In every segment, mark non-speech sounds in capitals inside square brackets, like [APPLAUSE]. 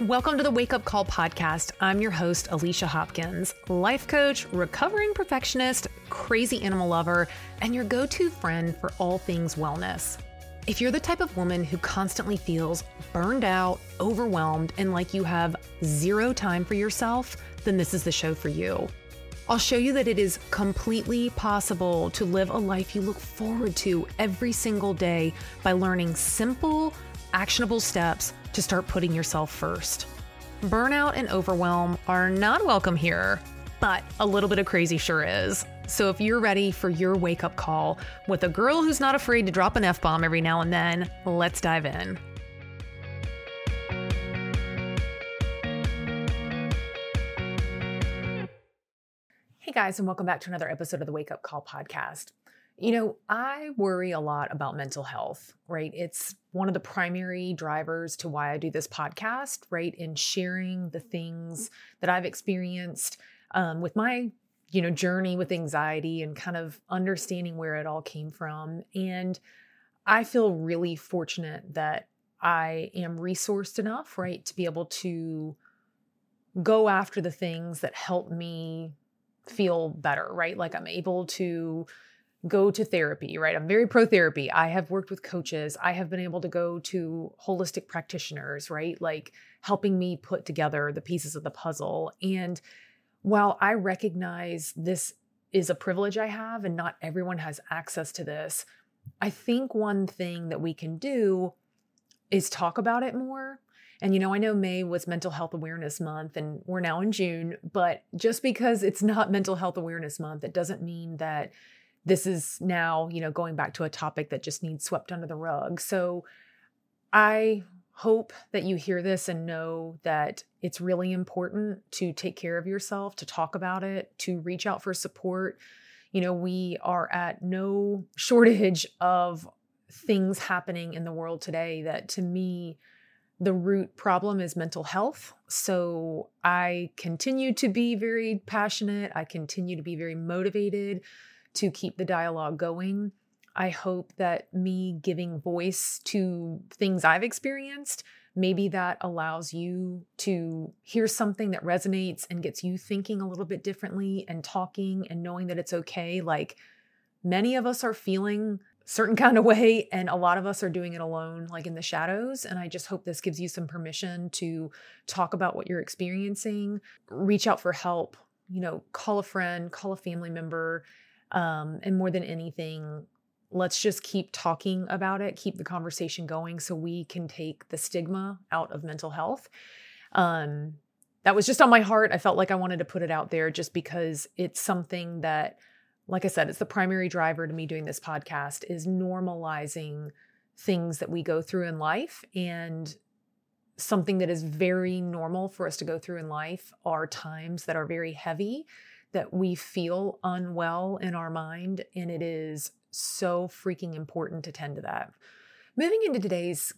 Welcome to the Wake Up Call podcast. I'm your host, Alicia Hopkins, life coach, recovering perfectionist, crazy animal lover, and your go to friend for all things wellness. If you're the type of woman who constantly feels burned out, overwhelmed, and like you have zero time for yourself, then this is the show for you. I'll show you that it is completely possible to live a life you look forward to every single day by learning simple, actionable steps to start putting yourself first. Burnout and overwhelm are not welcome here, but a little bit of crazy sure is. So if you're ready for your wake up call with a girl who's not afraid to drop an F bomb every now and then, let's dive in. Hey guys, and welcome back to another episode of the Wake Up Call podcast. You know, I worry a lot about mental health, right? It's one of the primary drivers to why I do this podcast, right? In sharing the things that I've experienced um, with my, you know, journey with anxiety and kind of understanding where it all came from. And I feel really fortunate that I am resourced enough, right, to be able to go after the things that help me feel better, right? Like I'm able to go to therapy, right? I'm very pro therapy. I have worked with coaches. I have been able to go to holistic practitioners, right? Like helping me put together the pieces of the puzzle. And while I recognize this is a privilege I have and not everyone has access to this, I think one thing that we can do is talk about it more. And you know, I know May was Mental Health Awareness Month and we're now in June, but just because it's not Mental Health Awareness Month, it doesn't mean that this is now, you know, going back to a topic that just needs swept under the rug. So I hope that you hear this and know that it's really important to take care of yourself, to talk about it, to reach out for support. You know, we are at no [LAUGHS] shortage of things happening in the world today that to me, the root problem is mental health. So I continue to be very passionate. I continue to be very motivated to keep the dialogue going. I hope that me giving voice to things I've experienced, maybe that allows you to hear something that resonates and gets you thinking a little bit differently and talking and knowing that it's okay. Like many of us are feeling certain [LAUGHS] kind of way and a lot of us are doing it alone like in the shadows and i just hope this gives you some permission to talk about what you're experiencing reach out for help you know call a friend call a family member um, and more than anything, let's just keep talking about it, keep the conversation going so we can take the stigma out of mental health. Um, that was just on my heart. I felt like I wanted to put it out there just because it's something that, like I said, it's the primary driver to me doing this podcast is normalizing things that we go through in life and something that is very normal for us to go through in life are times that are very heavy that we feel unwell in our mind, and it is so freaking important to tend to that. Moving into today's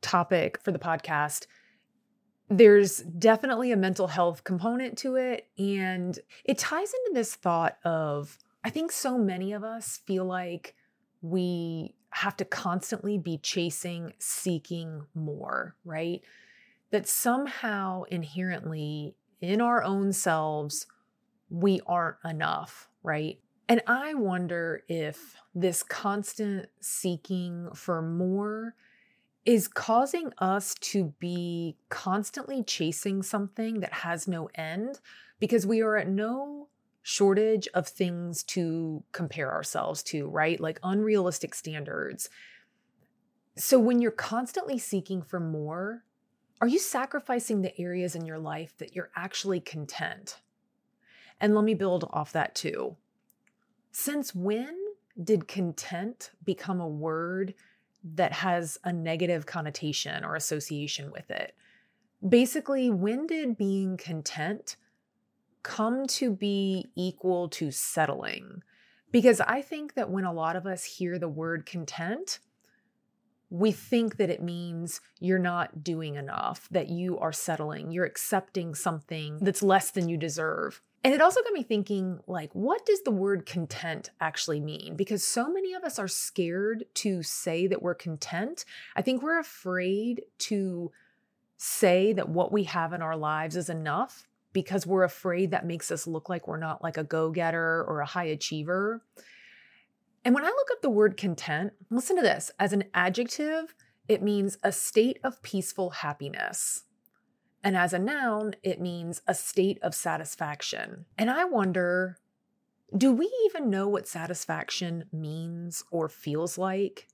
topic for the podcast, there's definitely a mental health component to it, and it ties into this thought of I think so many of us feel like we have to constantly be chasing, seeking more, right? That somehow inherently in our own selves, we aren't enough, right? And I wonder if this constant seeking for more is causing us to be constantly chasing something that has no end because we are at no shortage of things to compare ourselves to, right? Like unrealistic standards. So when you're constantly seeking for more, are you sacrificing the areas in your life that you're actually content? And let me build off that too. Since when did content become a word that has a negative connotation or association with it? Basically, when did being content come to be equal to settling? Because I think that when a lot of us hear the word content, we think that it means you're not doing enough, that you are settling, you're accepting something that's less than you deserve. And it also got me thinking, like, what does the word content actually mean? Because so many of us are scared to say that we're content. I think we're afraid to say that what we have in our lives is enough because we're afraid that makes us look like we're not like a go getter or a high achiever. And when I look up the word content, listen to this as an adjective, it means a state of peaceful happiness. And as a noun, it means a state of satisfaction. And I wonder do we even know what satisfaction means or feels like?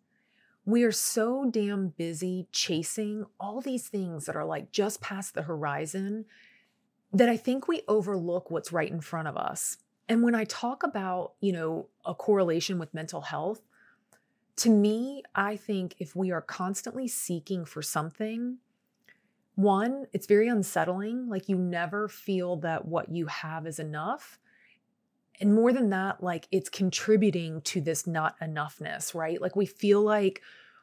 We are so damn busy chasing all these things that are like just past the horizon that I think we overlook what's right in front of us. And when I talk about, you know, a correlation with mental health, to me, I think if we are constantly seeking for something, one, it's very unsettling. Like you never feel that what you have is enough. And more than that, like it's contributing to this not enoughness, right? Like we feel like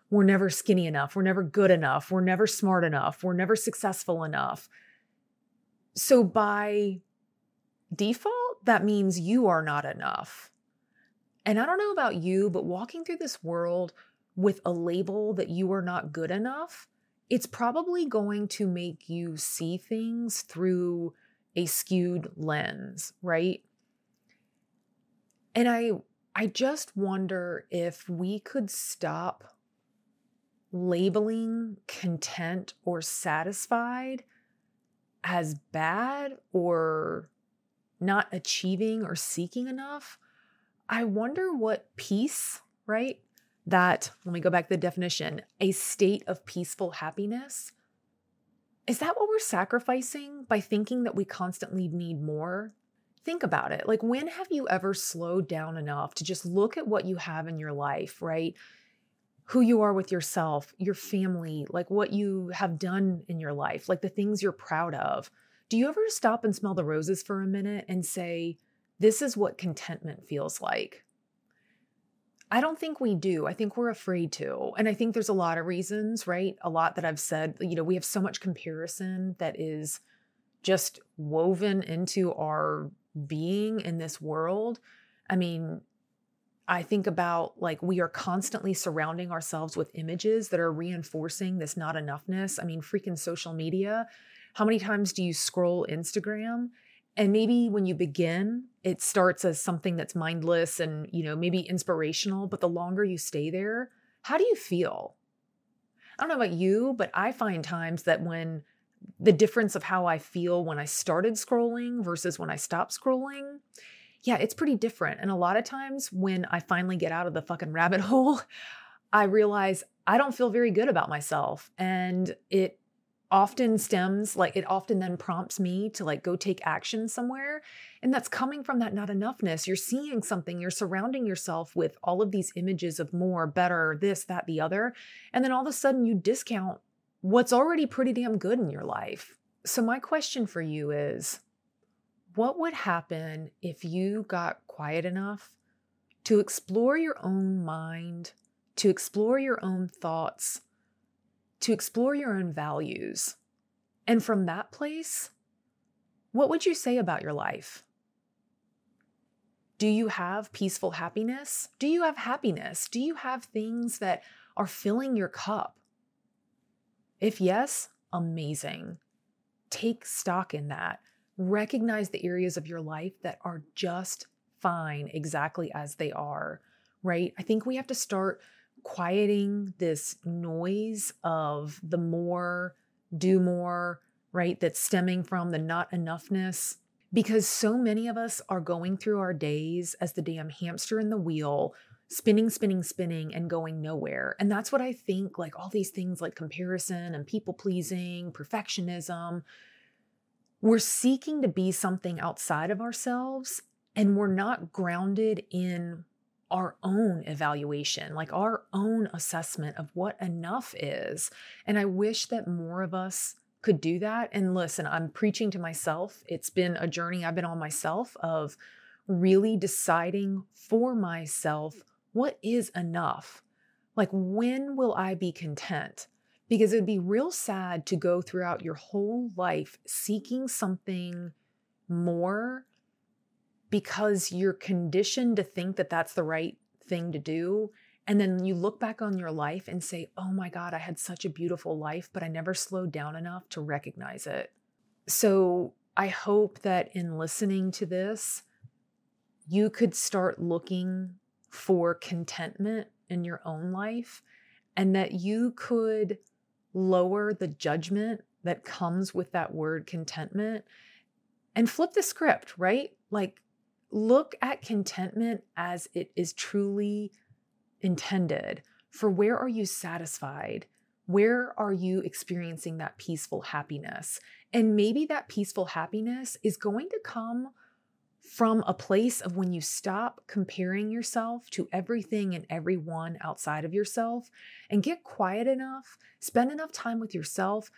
we're never skinny enough, we're never good enough, we're never smart enough, we're never successful enough. So by default, that means you are not enough. And I don't know about you, but walking through this world with a label that you are not good enough, it's probably going to make you see things through a skewed lens, right? And I I just wonder if we could stop labeling content or satisfied as bad or not achieving or seeking enough. I wonder what peace, right? That, let me go back to the definition a state of peaceful happiness. Is that what we're sacrificing by thinking that we constantly need more? think about it. Like, when have you ever slowed down enough to just look at what you have in your life, right? Who you are with yourself, your family, like what you have done in your life, like the things you're proud of. Do you ever stop and smell the roses for a minute and say, This is what contentment feels like? I don't think we do. I think we're afraid to. And I think there's a lot of reasons, right? A lot that I've said. You know, we have so much comparison that is just woven into our being in this world. I mean, I think about like we are constantly surrounding ourselves with images that are reinforcing this not enoughness. I mean, freaking social media. How many times do you scroll Instagram? And maybe when you begin, it starts as something that's mindless and, you know, maybe inspirational, but the longer you stay there, how do you feel? I don't know about you, but I find times that when the difference of how I feel when I started scrolling versus when I stopped scrolling, yeah, it's pretty different. And a lot of times when I finally get out of the fucking rabbit [LAUGHS] hole, I realize I don't feel very good about myself. And it often stems, like, it often then prompts me to like go take action somewhere. And that's coming from that not enoughness. You're seeing something, you're surrounding yourself with all of these images of more, better, this, that, the other. And then all of a sudden you discount what's already pretty damn good in your life. So, my question for you is what would happen if you got quiet enough to explore your own mind, to explore your own thoughts, to explore your own values? And from that place, what would you say about your life? Do you have peaceful happiness? Do you have happiness? Do you have things that are filling your cup? If yes, amazing. Take stock in that. Recognize the areas of your life that are just fine exactly as they are, right? I think we have to start quieting this noise of the more, do more, right? That's stemming from the not enoughness. Because so many of us are going through our days as the damn hamster in the wheel, spinning, spinning, spinning, and going nowhere. And that's what I think like all these things like comparison and people pleasing, perfectionism. We're seeking to be something outside of ourselves, and we're not grounded in our own evaluation, like our own assessment of what enough is. And I wish that more of us could do that. And listen, I'm preaching to myself. It's been a journey I've been on myself of really deciding for myself what is enough? Like, when will I be content? Because it would be real sad to go throughout your whole life seeking something more because you're conditioned to think that that's the right thing to do. And then you look back on your life and say, oh my God, I had such a beautiful life, but I never slowed down enough to recognize it. So I hope that in listening to this, you could start looking for contentment in your own life and that you could lower the judgment that comes with that word contentment and flip the script, right? Like, look at contentment as it is truly intended. For where are you satisfied? Where are you experiencing that peaceful happiness? And maybe that peaceful happiness is going to come from a place of when you stop comparing yourself to everything and everyone outside of yourself and get quiet enough, spend enough time with yourself.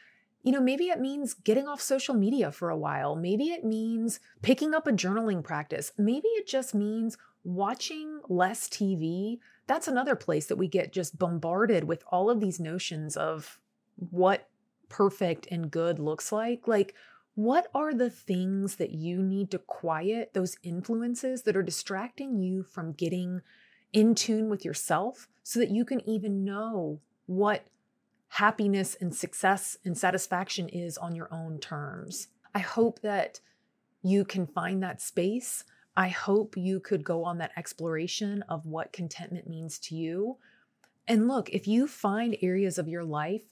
You know, maybe it means getting off social media for a while. Maybe it means picking up a journaling practice. Maybe it just means watching less TV. That's another place that we get just bombarded with all of these notions of what perfect and good looks like. Like, what are the things that you need to quiet those influences that are distracting you from getting in tune with yourself so that you can even know what happiness and success and satisfaction is on your own terms? I hope that you can find that space. I hope you could go on that exploration of what contentment means to you. And look, if you find areas of your life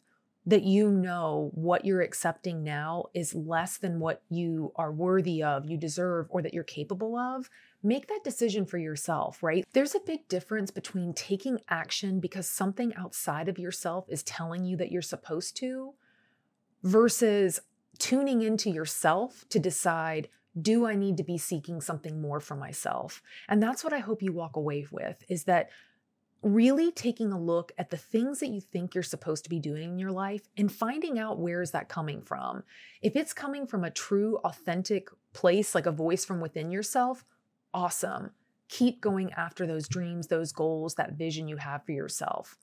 that you know what you're accepting now is less than what you are worthy of, you deserve, or that you're capable of, make that decision for yourself, right? There's a big difference between taking action because something outside of yourself is telling you that you're supposed to versus tuning into yourself to decide do I need to be seeking something more for myself? And that's what I hope you walk away with is that really taking a look at the things that you think you're supposed to be doing in your life and finding out where is that coming from. If it's coming from a true authentic place like a voice from within yourself, awesome. Keep going after those dreams, those goals, that vision you have for yourself.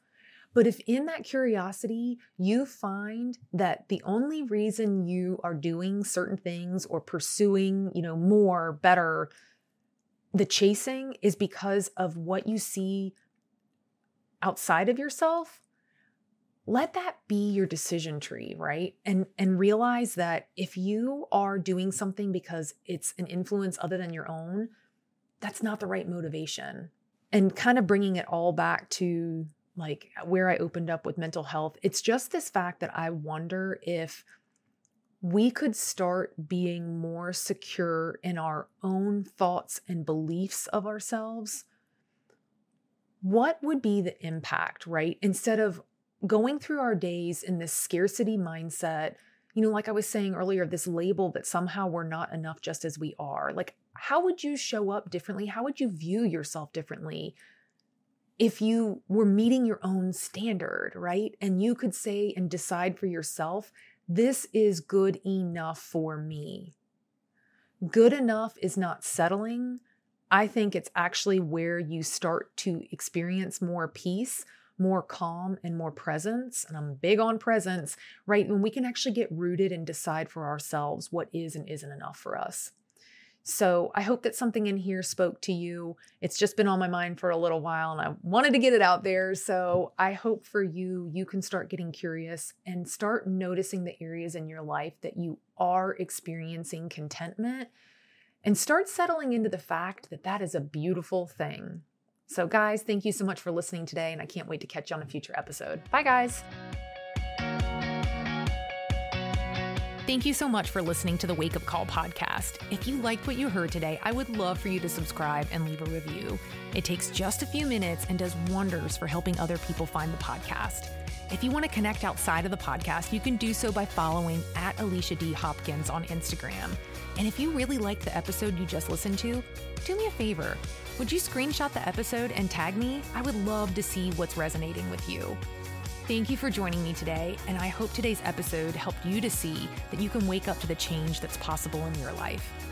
But if in that curiosity you find that the only reason you are doing certain things or pursuing, you know, more, better, the chasing is because of what you see outside of yourself, let that be your decision tree, right? And and realize that if you are doing something because it's an influence other than your own, that's not the right motivation. And kind of bringing it all back to like where I opened up with mental health, it's just this fact that I wonder if we could start being more secure in our own thoughts and beliefs of ourselves what would be the impact, right? Instead of going through our days in this scarcity mindset, you know, like I was saying earlier, this label that somehow we're not enough just as we are. Like, how would you show up differently? How would you view yourself differently if you were meeting your own standard, right? And you could say and decide for yourself, this is good enough for me. Good enough is not settling. I think it's actually where you start to experience more peace, more calm, and more presence. And I'm big on presence, right? When we can actually get rooted and decide for ourselves what is and isn't enough for us. So I hope that something in here spoke to you. It's just been on my mind for a little while and I wanted to get it out there. So I hope for you, you can start getting curious and start noticing the areas in your life that you are experiencing contentment and start settling into the fact that that is a beautiful thing. So, guys, thank you so much for listening today, and I can't wait to catch you on a future episode. Bye, guys. Thank you so much for listening to the Wake Up Call podcast. If you liked what you heard today, I would love for you to subscribe and leave a review. It takes just a few minutes and does wonders for helping other people find the podcast. If you want to connect outside of the podcast, you can do so by following at Alicia D. Hopkins on Instagram. And if you really liked the episode you just listened to, do me a favor. Would you screenshot the episode and tag me? I would love to see what's resonating with you. Thank you for joining me today, and I hope today's episode helped you to see that you can wake up to the change that's possible in your life.